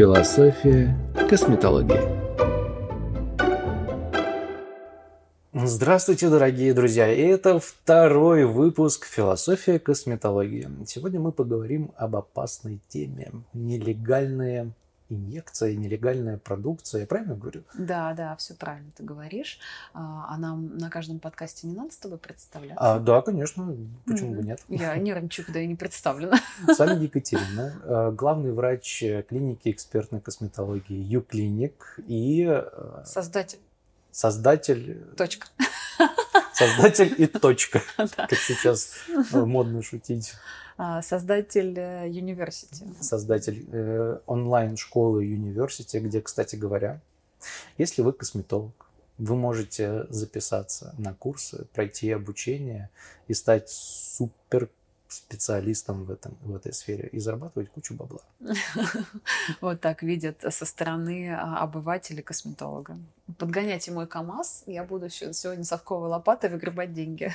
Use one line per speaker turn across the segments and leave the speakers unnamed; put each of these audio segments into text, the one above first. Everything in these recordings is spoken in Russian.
Философия косметологии.
Здравствуйте, дорогие друзья! Это второй выпуск «Философия косметологии». Сегодня мы поговорим об опасной теме – нелегальные инъекция, нелегальная продукция. Я правильно говорю?
Да, да, все правильно ты говоришь. А, а нам на каждом подкасте не надо с тобой представляться?
А, да, конечно. Почему mm-hmm. бы нет?
Я нервничаю, когда я не представлена.
С вами Екатерина, а, главный врач клиники экспертной косметологии Юклиник и...
А, создатель.
Создатель...
Точка.
Создатель и точка, как сейчас модно шутить.
А, создатель э, University.
Создатель э, онлайн-школы University, где, кстати говоря, если вы косметолог, вы можете записаться на курсы, пройти обучение и стать супер специалистом в, этом, в этой сфере и зарабатывать кучу бабла.
Вот так видят со стороны а, обывателя косметолога. Подгоняйте мой КАМАЗ, я буду сегодня совковой лопатой выгребать деньги.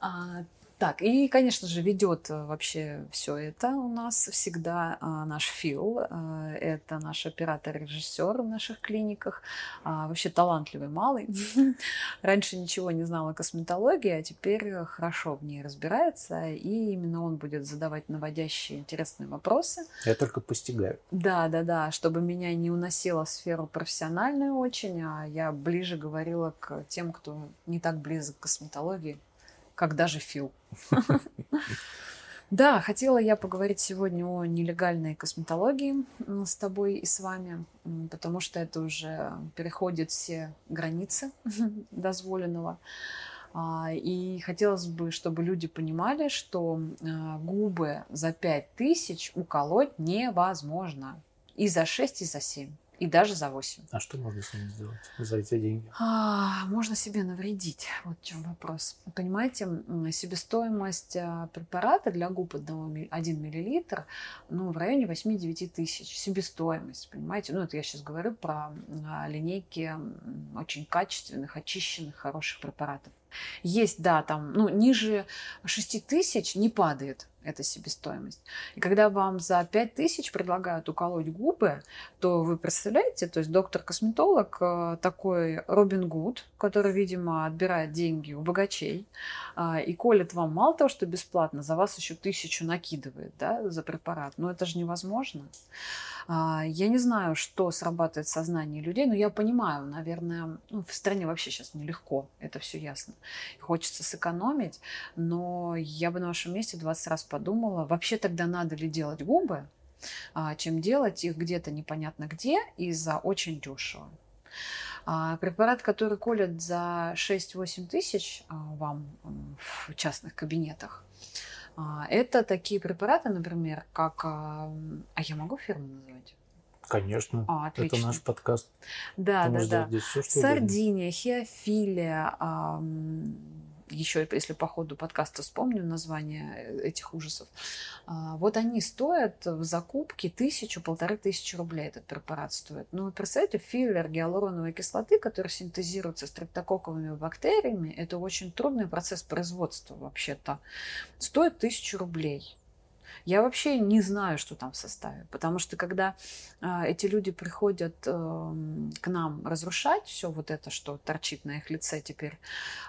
Так, и, конечно же, ведет э, вообще все это у нас всегда а, наш Фил. А, это наш оператор-режиссер в наших клиниках. А, вообще талантливый малый. Раньше ничего не знал о косметологии, а теперь хорошо в ней разбирается. И именно он будет задавать наводящие интересные вопросы.
Я только постигаю.
Да, да, да. Чтобы меня не уносило в сферу профессиональную очень, а я ближе говорила к тем, кто не так близок к косметологии как даже Фил. Да, хотела я поговорить сегодня о нелегальной косметологии с тобой и с вами, потому что это уже переходит все границы дозволенного. А, и хотелось бы, чтобы люди понимали, что а, губы за 5 тысяч уколоть невозможно. И за 6, и за 7 и даже за 8.
А что можно с ними сделать за эти деньги?
А, можно себе навредить. Вот в чем вопрос. Понимаете, себестоимость а, препарата для губ 1, 1 мл ну, в районе 8-9 тысяч. Себестоимость, понимаете? Ну, это я сейчас говорю про а, линейки очень качественных, очищенных, хороших препаратов. Есть, да, там, ну, ниже 6 тысяч не падает эта себестоимость. И когда вам за 5 тысяч предлагают уколоть губы, то вы представляете, то есть доктор-косметолог э, такой Робин Гуд, который, видимо, отбирает деньги у богачей а, и колет вам мало того, что бесплатно, за вас еще тысячу накидывает да, за препарат. Но это же невозможно. А, я не знаю, что срабатывает в сознании людей, но я понимаю, наверное, ну, в стране вообще сейчас нелегко, это все ясно. Хочется сэкономить, но я бы на вашем месте 20 раз подумала, вообще тогда надо ли делать губы, а, чем делать их где-то непонятно где и за очень дешево. А препарат, который колят за 6-8 тысяч вам в частных кабинетах, это такие препараты, например, как... А, а я могу фирму назвать?
Конечно. А, отлично. Это наш подкаст.
Да, Ты да, да. Все, Сардиния, хиофилия, еще если по ходу подкаста вспомню название э, этих ужасов, а, вот они стоят в закупке тысячу, полторы тысячи рублей этот препарат стоит. Ну, представляете, филлер гиалуроновой кислоты, который синтезируется стрептококковыми бактериями, это очень трудный процесс производства вообще-то, стоит тысячу рублей. Я вообще не знаю, что там в составе, потому что когда э, эти люди приходят э, к нам разрушать все вот это, что торчит на их лице теперь, э,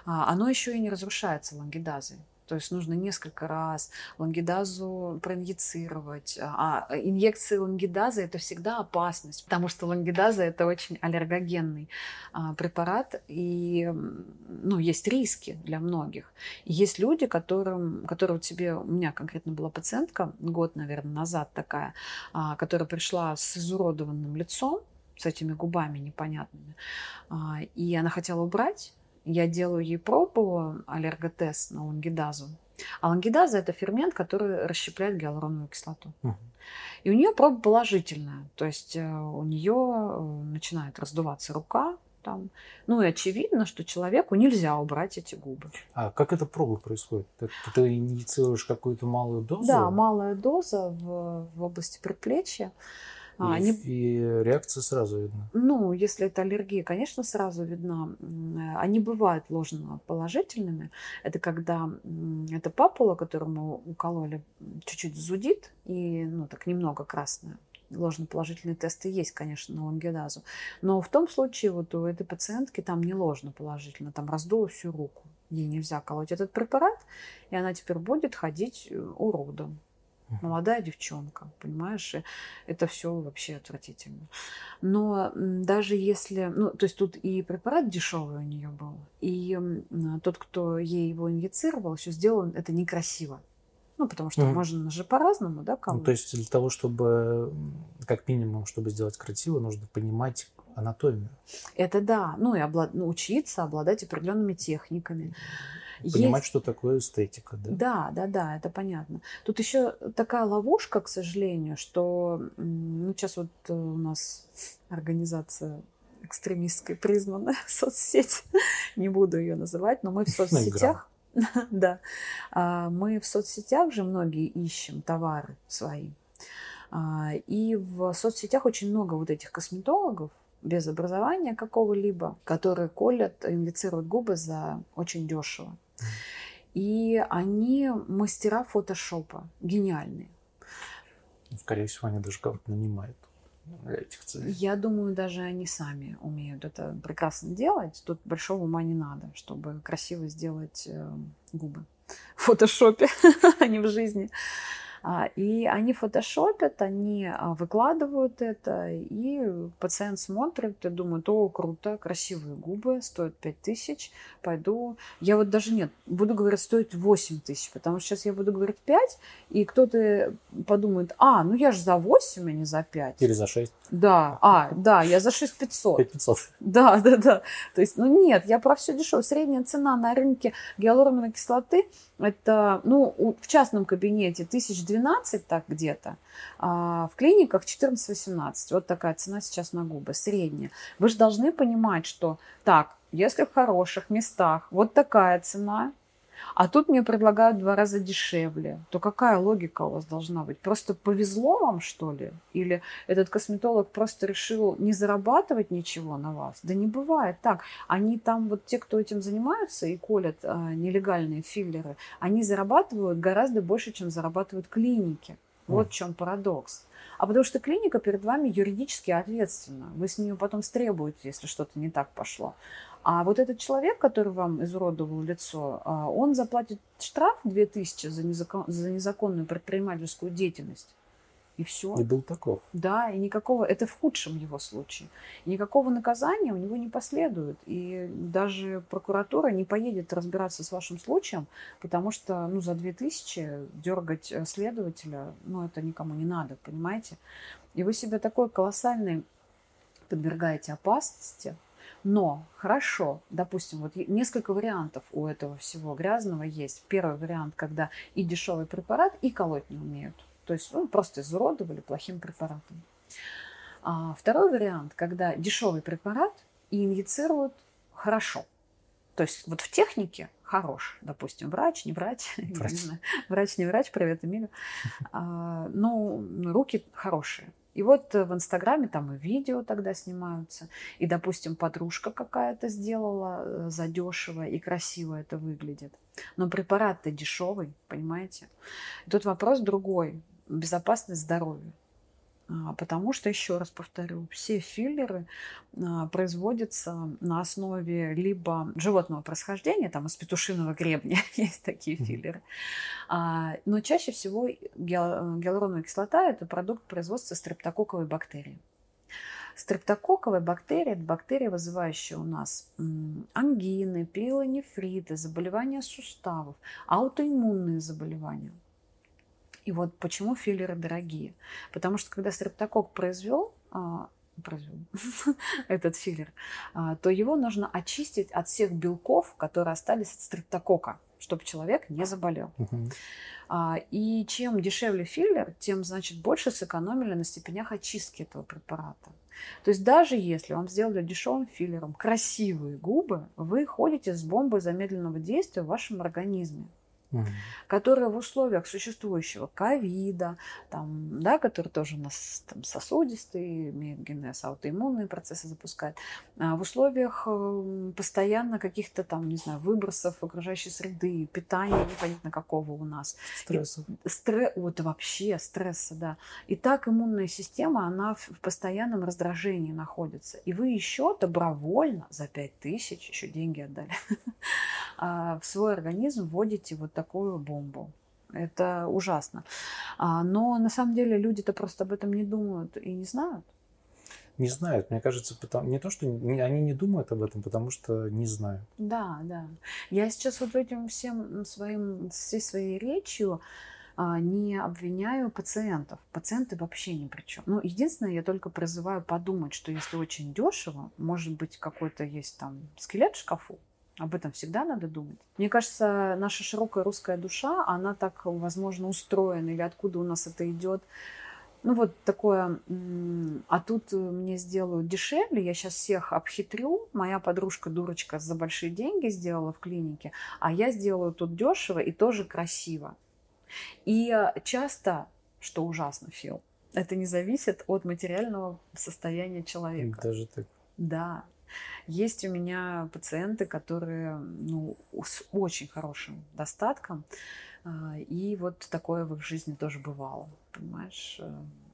оно еще и не разрушается лангидазой. То есть нужно несколько раз лангидазу проинъецировать. А инъекции лангидазы – это всегда опасность, потому что лангидаза – это очень аллергогенный а, препарат, и ну, есть риски для многих. И есть люди, которым, которые тебе, у меня конкретно была пациентка, год, наверное, назад такая, а, которая пришла с изуродованным лицом, с этими губами непонятными, а, и она хотела убрать я делаю ей пробу, аллерготест на лангидазу. А лангидаза – это фермент, который расщепляет гиалуроновую кислоту. Угу. И у нее проба положительная. То есть э, у нее э, начинает раздуваться рука, там. Ну и очевидно, что человеку нельзя убрать эти губы.
А как эта проба происходит? Ты, ты инициируешь какую-то малую дозу?
Да, малая доза в, в области предплечья.
А, и, они... и реакция сразу видна.
Ну, если это аллергия, конечно, сразу видна. Они бывают ложно положительными. Это когда эта папула, которую мы укололи, чуть-чуть зудит и, ну, так немного красная. ложноположительные тесты есть, конечно, на лангидазу. Но в том случае вот у этой пациентки там не ложноположительно, там раздуло всю руку. Ей нельзя колоть этот препарат, и она теперь будет ходить э, уродом. Молодая девчонка, понимаешь, и это все вообще отвратительно. Но даже если, ну, то есть тут и препарат дешевый у нее был, и тот, кто ей его инъецировал, еще сделал это некрасиво. Ну, потому что mm. можно же по-разному, да,
кому. Ну, то есть для того, чтобы, как минимум, чтобы сделать красиво, нужно понимать анатомию.
Это да. Ну, и облад... ну, учиться, обладать определенными техниками.
Понимать, есть... что такое эстетика, да?
Да, да, да, это понятно. Тут еще такая ловушка, к сожалению, что ну, сейчас вот э, у нас организация экстремистской признана соцсеть, не буду ее называть, но мы в соцсетях, да, а, мы в соцсетях же многие ищем товары свои. А, и в соцсетях очень много вот этих косметологов, без образования какого-либо, которые колят, инвицируют губы за очень дешево. И они мастера фотошопа, гениальные.
Скорее всего, они даже кого-то нанимают для этих целей.
Я думаю, даже они сами умеют это прекрасно делать. Тут большого ума не надо, чтобы красиво сделать э, губы в фотошопе, а не в жизни. А, и они фотошопят, они а, выкладывают это, и пациент смотрит и думает, о, круто, красивые губы, стоят 5 тысяч, пойду. Я вот даже нет, буду говорить, стоит 8 тысяч, потому что сейчас я буду говорить 5, и кто-то подумает, а, ну я же за 8, а не за 5.
Или за 6.
Да, а, да, я за 6 500.
5 500.
Да, да, да. То есть, ну нет, я про все дешево. Средняя цена на рынке гиалуроновой кислоты, это, ну, в частном кабинете 1012 так где-то, а в клиниках 14-18. Вот такая цена сейчас на губы, средняя. Вы же должны понимать, что так, если в хороших местах вот такая цена, а тут мне предлагают в два раза дешевле, то какая логика у вас должна быть? Просто повезло вам, что ли? Или этот косметолог просто решил не зарабатывать ничего на вас? Да не бывает так. Они там, вот те, кто этим занимаются и колят а, нелегальные филлеры, они зарабатывают гораздо больше, чем зарабатывают клиники. Вот в чем парадокс. А потому что клиника перед вами юридически ответственна. Вы с нее потом стребуете, если что-то не так пошло. А вот этот человек, который вам изуродовал лицо, а, он заплатит штраф 2000 за, незакон, за незаконную предпринимательскую деятельность. И все.
И был таков.
Да, и никакого, это в худшем его случае. И никакого наказания у него не последует. И даже прокуратура не поедет разбираться с вашим случаем, потому что ну, за 2000 дергать э, следователя, ну, это никому не надо, понимаете? И вы себя такой колоссальной подвергаете опасности, но хорошо, допустим, вот несколько вариантов у этого всего грязного есть. Первый вариант, когда и дешевый препарат, и колоть не умеют. То есть ну, просто изуродовали плохим препаратом. А второй вариант, когда дешевый препарат и инъецируют хорошо. То есть вот в технике хорош, допустим, врач, не врач, врач, не знаю, врач не врач, привет, Эмилю. А, ну, руки хорошие. И вот в Инстаграме там и видео тогда снимаются. И, допустим, подружка какая-то сделала э, задешево и красиво это выглядит. Но препарат-то дешевый, понимаете? И тут вопрос другой безопасность здоровья. А, потому что, еще раз повторю, все филлеры а, производятся на основе либо животного происхождения, там из петушиного гребня есть такие филлеры, а, но чаще всего гиалуроновая кислота – это продукт производства стрептококковой бактерии. Стрептококковая бактерия – это бактерия, вызывающая у нас ангины, пилонефриты, заболевания суставов, аутоиммунные заболевания – и вот почему филлеры дорогие. Потому что когда стрептокок произвел, а, произвел этот филлер, а, то его нужно очистить от всех белков, которые остались от стрептокока, чтобы человек не заболел. А, и чем дешевле филлер, тем, значит, больше сэкономили на степенях очистки этого препарата. То есть даже если вам сделали дешевым филлером красивые губы, вы ходите с бомбой замедленного действия в вашем организме. Угу. которая в условиях существующего ковида, там, да, который тоже у нас там, сосудистый, имеет генез, аутоиммунные процессы запускает, а в условиях э, постоянно каких-то там, не знаю, выбросов окружающей среды, питания непонятно какого у нас.
Стресса.
Стре... Вот вообще стресса, да. И так иммунная система, она в постоянном раздражении находится. И вы еще добровольно за 5 тысяч, еще деньги отдали, а, в свой организм вводите вот такую бомбу. Это ужасно. А, но на самом деле люди-то просто об этом не думают и не знают.
Не знают, мне кажется, потому, не то, что не, они не думают об этом, потому что не знают.
Да, да. Я сейчас вот этим всем своим, всей своей речью а, не обвиняю пациентов. Пациенты вообще ни при чем. Ну, единственное, я только призываю подумать, что если очень дешево, может быть, какой-то есть там скелет в шкафу, об этом всегда надо думать. Мне кажется, наша широкая русская душа, она так, возможно, устроена, или откуда у нас это идет. Ну вот такое, а тут мне сделают дешевле, я сейчас всех обхитрю, моя подружка дурочка за большие деньги сделала в клинике, а я сделаю тут дешево и тоже красиво. И часто, что ужасно, Фил, это не зависит от материального состояния человека.
Даже так.
Да, есть у меня пациенты, которые ну, с очень хорошим достатком, а, и вот такое в их жизни тоже бывало, понимаешь?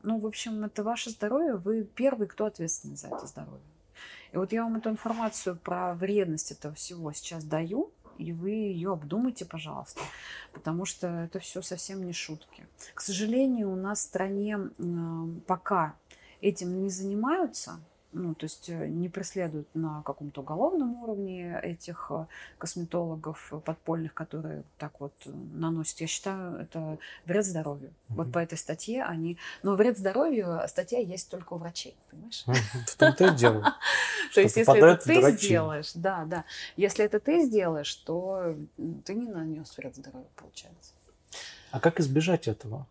Ну, в общем, это ваше здоровье, вы первый, кто ответственный за это здоровье. И вот я вам эту информацию про вредность этого всего сейчас даю, и вы ее обдумайте, пожалуйста, потому что это все совсем не шутки. К сожалению, у нас в стране пока этим не занимаются, ну, то есть э, не преследуют на каком-то уголовном уровне этих э, косметологов подпольных, которые так вот э, наносят. Я считаю, это вред здоровью. Mm-hmm. Вот по этой статье они... Но вред здоровью статья есть только у врачей, понимаешь?
В том-то и дело.
То есть если это ты сделаешь, да, да, если это ты сделаешь, то ты не нанес вред здоровью, получается.
А как избежать этого?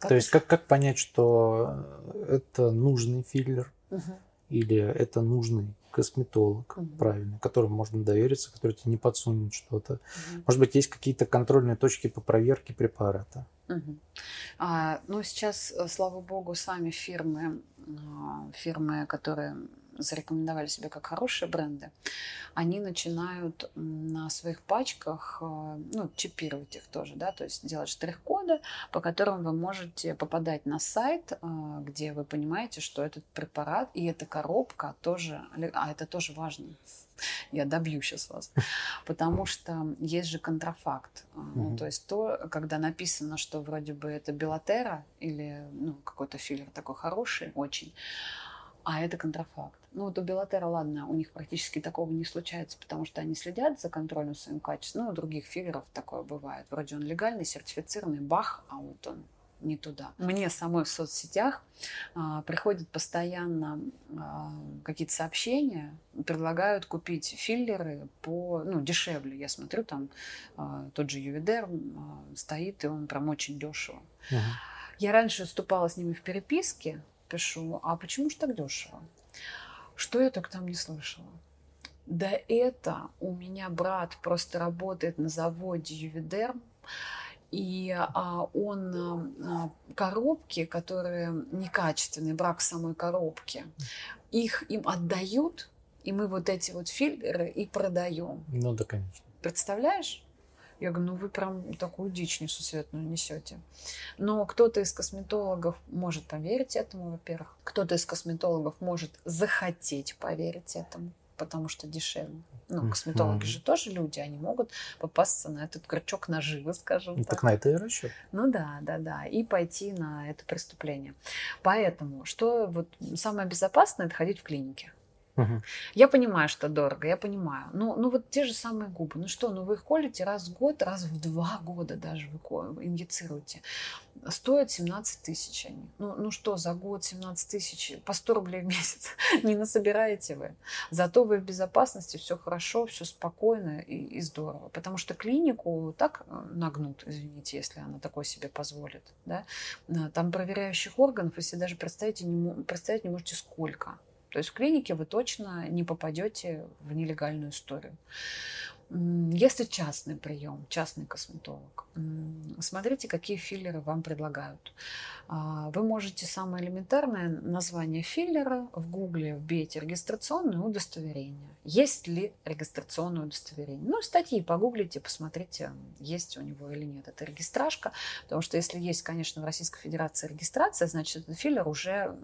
То есть как, как понять, что это нужный филлер, или это нужный косметолог, угу. правильный, которому можно довериться, который тебе не подсунет что-то. Угу. Может быть, есть какие-то контрольные точки по проверке препарата.
Угу. А, ну, сейчас, э, слава богу, сами фирмы, а, фирмы, которые зарекомендовали себя как хорошие бренды, они начинают на своих пачках э, ну, чипировать их тоже, да, то есть делать штрих-коды, по которым вы можете попадать на сайт, э, где вы понимаете, что этот препарат и эта коробка тоже, а это тоже важно, я добью сейчас вас. Потому что есть же контрафакт. Mm-hmm. Ну, то есть то, когда написано, что вроде бы это Белатера или ну, какой-то филлер такой хороший очень, а это контрафакт. Ну, вот у Белатера, ладно, у них практически такого не случается, потому что они следят за контролем своим качеством. Ну, у других филлеров такое бывает. Вроде он легальный, сертифицированный, бах, а вот он не туда. Мне самой в соцсетях а, приходят постоянно а, какие-то сообщения, предлагают купить филлеры по, ну, дешевле. Я смотрю, там а, тот же Ювидер а, стоит, и он прям очень дешево. Uh-huh. Я раньше вступала с ними в переписке, пишу, а почему же так дешево? Что я так там не слышала? Да это у меня брат просто работает на заводе Ювидерм, и а, он а, коробки, которые некачественные, брак самой коробки, их им отдают, и мы вот эти вот фильтры и продаем.
Ну да, конечно.
Представляешь? Я говорю, ну вы прям такую дичь несусветную несете. Но кто-то из косметологов может поверить этому, во-первых. Кто-то из косметологов может захотеть поверить этому, потому что дешевле. Ну, косметологи mm-hmm. же тоже люди, они могут попасться на этот крючок наживы, скажем так.
Так на это и расчет.
Ну да, да, да. И пойти на это преступление. Поэтому, что вот самое безопасное, это ходить в клинике. Угу. Я понимаю, что дорого, я понимаю. Ну, ну вот те же самые губы. Ну что, ну вы их колите раз в год, раз в два года даже вы инъецируете. Стоят 17 тысяч они. Ну, ну что, за год 17 тысяч, по 100 рублей в месяц не насобираете вы. Зато вы в безопасности, все хорошо, все спокойно и, и здорово. Потому что клинику так э, нагнут, извините, если она такое себе позволит. Да? Э, там проверяющих органов, если даже представить не, представить не можете сколько. То есть в клинике вы точно не попадете в нелегальную историю. Если частный прием, частный косметолог, смотрите, какие филлеры вам предлагают. А, вы можете самое элементарное название филлера в гугле вбейте регистрационное удостоверение. Есть ли регистрационное удостоверение? Ну, статьи погуглите, посмотрите, есть у него или нет. Это регистражка, потому что если есть, конечно, в Российской Федерации регистрация, значит, этот филлер уже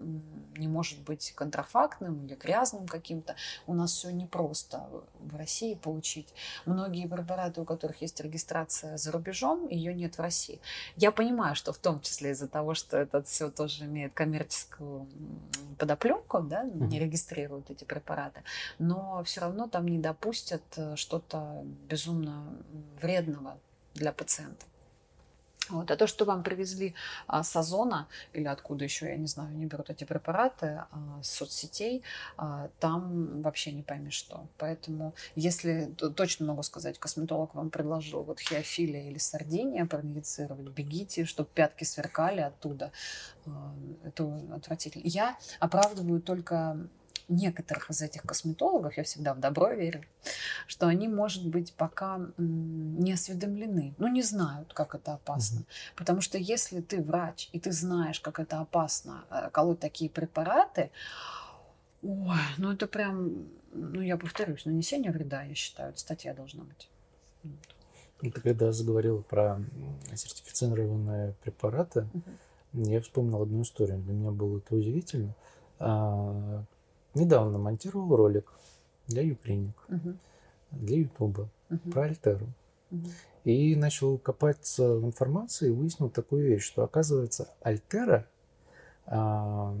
не может быть контрафактным или грязным каким-то. У нас все непросто в России получить. Многие препараты, у которых есть регистрация за рубежом, ее нет в России. Я понимаю, что в том числе из-за того, что это все тоже имеет коммерческую подоплеку, да, не регистрируют эти препараты, но все равно там не допустят э, что-то безумно вредного для пациента. Вот. А то, что вам привезли а, с Озона, или откуда еще, я не знаю, они берут эти препараты, а, с соцсетей, а, там вообще не пойми что. Поэтому, если, точно могу сказать, косметолог вам предложил вот хиофилия или сардиния проиндицировать, бегите, чтобы пятки сверкали оттуда. А, это отвратительно. Я оправдываю только некоторых из этих косметологов, я всегда в добро верю, что они, может быть, пока не осведомлены, ну, не знают, как это опасно. Mm-hmm. Потому что если ты врач, и ты знаешь, как это опасно э, колоть такие препараты, ой, ну, это прям, ну, я повторюсь, нанесение вреда, я считаю, статья должна быть.
Ты когда заговорила про сертифицированные препараты, uh-huh. я вспомнил одну историю. Для меня было это удивительно. Недавно монтировал ролик для Юклиник, угу. для Ютуба угу. про Альтеру. Угу. И начал копаться в информации и выяснил такую вещь, что оказывается Альтера, а,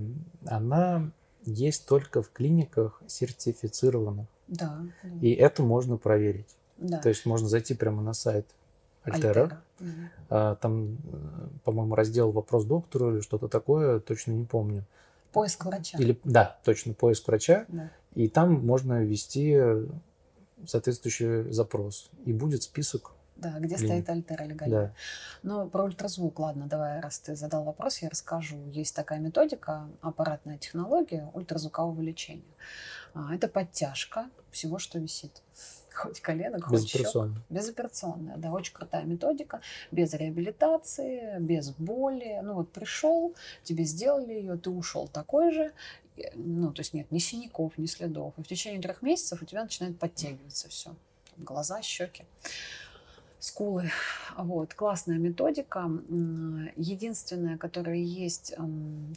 она есть только в клиниках сертифицированных.
Да.
И это можно проверить. Да. То есть можно зайти прямо на сайт Альтера. Альтера. А, там, по-моему, раздел «Вопрос доктору» или что-то такое, точно не помню.
Поиск врача.
Или, да, точно, поиск врача. Да. И там можно ввести соответствующий запрос. И будет список
да, где Блин. стоит альтер или галер. Да. Ну, про ультразвук, ладно, давай, раз ты задал вопрос, я расскажу. Есть такая методика, аппаратная технология ультразвукового лечения. А, это подтяжка всего, что висит хоть коленок, хоть щек. Безоперационная, да, очень крутая методика, без реабилитации, без боли. Ну вот пришел, тебе сделали ее, ты ушел такой же, ну то есть нет ни синяков, ни следов. И в течение трех месяцев у тебя начинает подтягиваться все. Глаза, щеки скулы. Вот, классная методика. Единственная, которая есть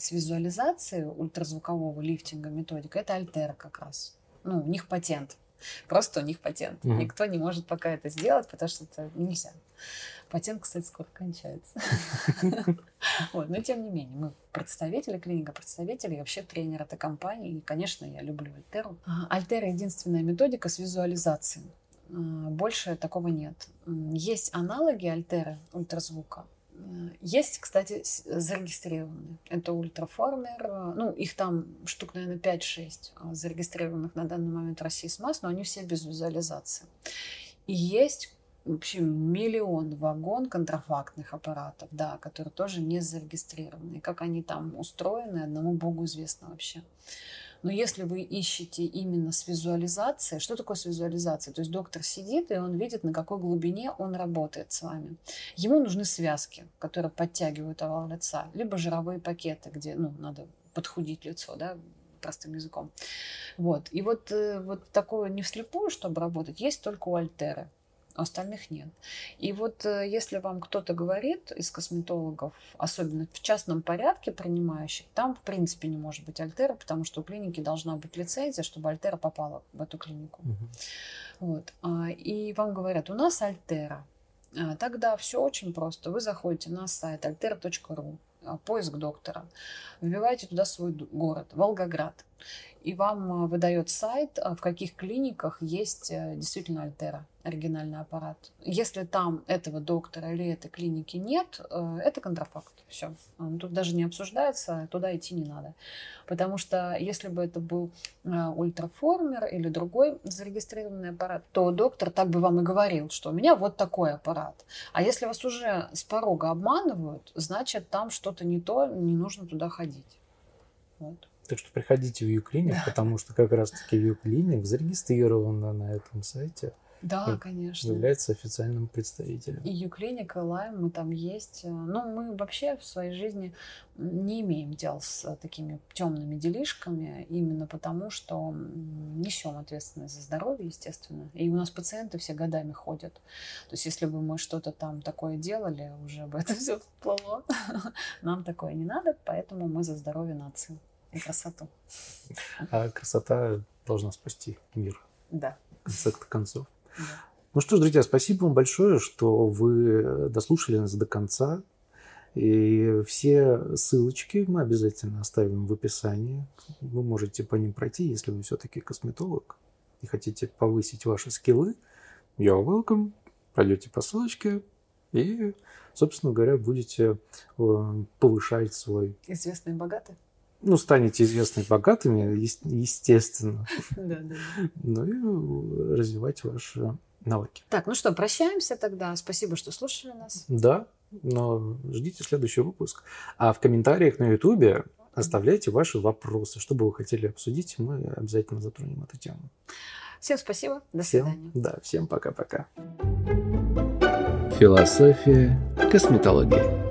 с визуализацией ультразвукового лифтинга методика, это Альтера как раз. Ну, у них патент. Просто у них патент. Mm-hmm. Никто не может пока это сделать, потому что это нельзя. Патент, кстати, скоро кончается. Вот, но тем не менее, мы представители, клиника представителей, вообще тренер этой компании. И, конечно, я люблю Альтеру. Альтера единственная методика с визуализацией. А, больше такого нет. Есть аналоги Альтеры ультразвука, есть, кстати, зарегистрированные. Это ультраформер. Ну, их там штук, наверное, 5-6 а, зарегистрированных на данный момент России с масс, но они все без визуализации. И есть вообще миллион вагон контрафактных аппаратов, да, которые тоже не зарегистрированы. Как они там устроены, одному богу известно вообще. Но если вы ищете именно с визуализацией, что такое с визуализацией? То есть доктор сидит, и он видит, на какой глубине он работает с вами. Ему нужны связки, которые подтягивают овал лица, либо жировые пакеты, где ну, надо подхудить лицо, да, простым языком. Вот. И вот, э, вот такое не вслепую, чтобы работать, есть только у Альтеры остальных нет. И вот э, если вам кто-то говорит из косметологов, особенно в частном порядке принимающих, там в принципе не может быть альтера, потому что у клиники должна быть лицензия, чтобы альтера попала в эту клинику. Угу. Вот. А, и вам говорят, у нас альтера. А, тогда все очень просто. Вы заходите на сайт altera.ru, а, поиск доктора, вбиваете туда свой город, Волгоград, и вам выдает сайт, в каких клиниках есть э, действительно альтера оригинальный аппарат. Если там этого доктора или этой клиники нет, э, это контрафакт. Все. Тут даже не обсуждается, туда идти не надо. Потому что если бы это был э, ультраформер или другой зарегистрированный аппарат, то доктор так бы вам и говорил, что у меня вот такой аппарат. А если вас уже с порога обманывают, значит там что-то не то, не нужно туда ходить. Вот.
Так что приходите в Юклиник, да. потому что как раз-таки Юклиник зарегистрирован на этом сайте.
Да, конечно.
Является официальным представителем.
И Юклиника, Лайм, мы там есть. Ну, мы вообще в своей жизни не имеем дел с такими темными делишками, именно потому, что несем ответственность за здоровье, естественно. И у нас пациенты все годами ходят. То есть, если бы мы что-то там такое делали, уже бы это все всплыло. Нам такое не надо, поэтому мы за здоровье нации и красоту.
А красота должна спасти мир.
Да.
В конце концов. Ну что ж, друзья, спасибо вам большое, что вы дослушали нас до конца. И все ссылочки мы обязательно оставим в описании. Вы можете по ним пройти, если вы все-таки косметолог и хотите повысить ваши скиллы. You're welcome. Пройдете по ссылочке и, собственно говоря, будете э, повышать свой...
Известный богатый?
Ну, станете известны богатыми, естественно.
Да, да.
Ну и развивать ваши навыки.
Так, ну что, прощаемся тогда. Спасибо, что слушали нас.
Да, но ждите следующий выпуск. А в комментариях на Ютубе оставляйте ваши вопросы, что бы вы хотели обсудить, мы обязательно затронем эту тему.
Всем спасибо, до
всем,
свидания.
Да, всем пока-пока.
Философия косметологии.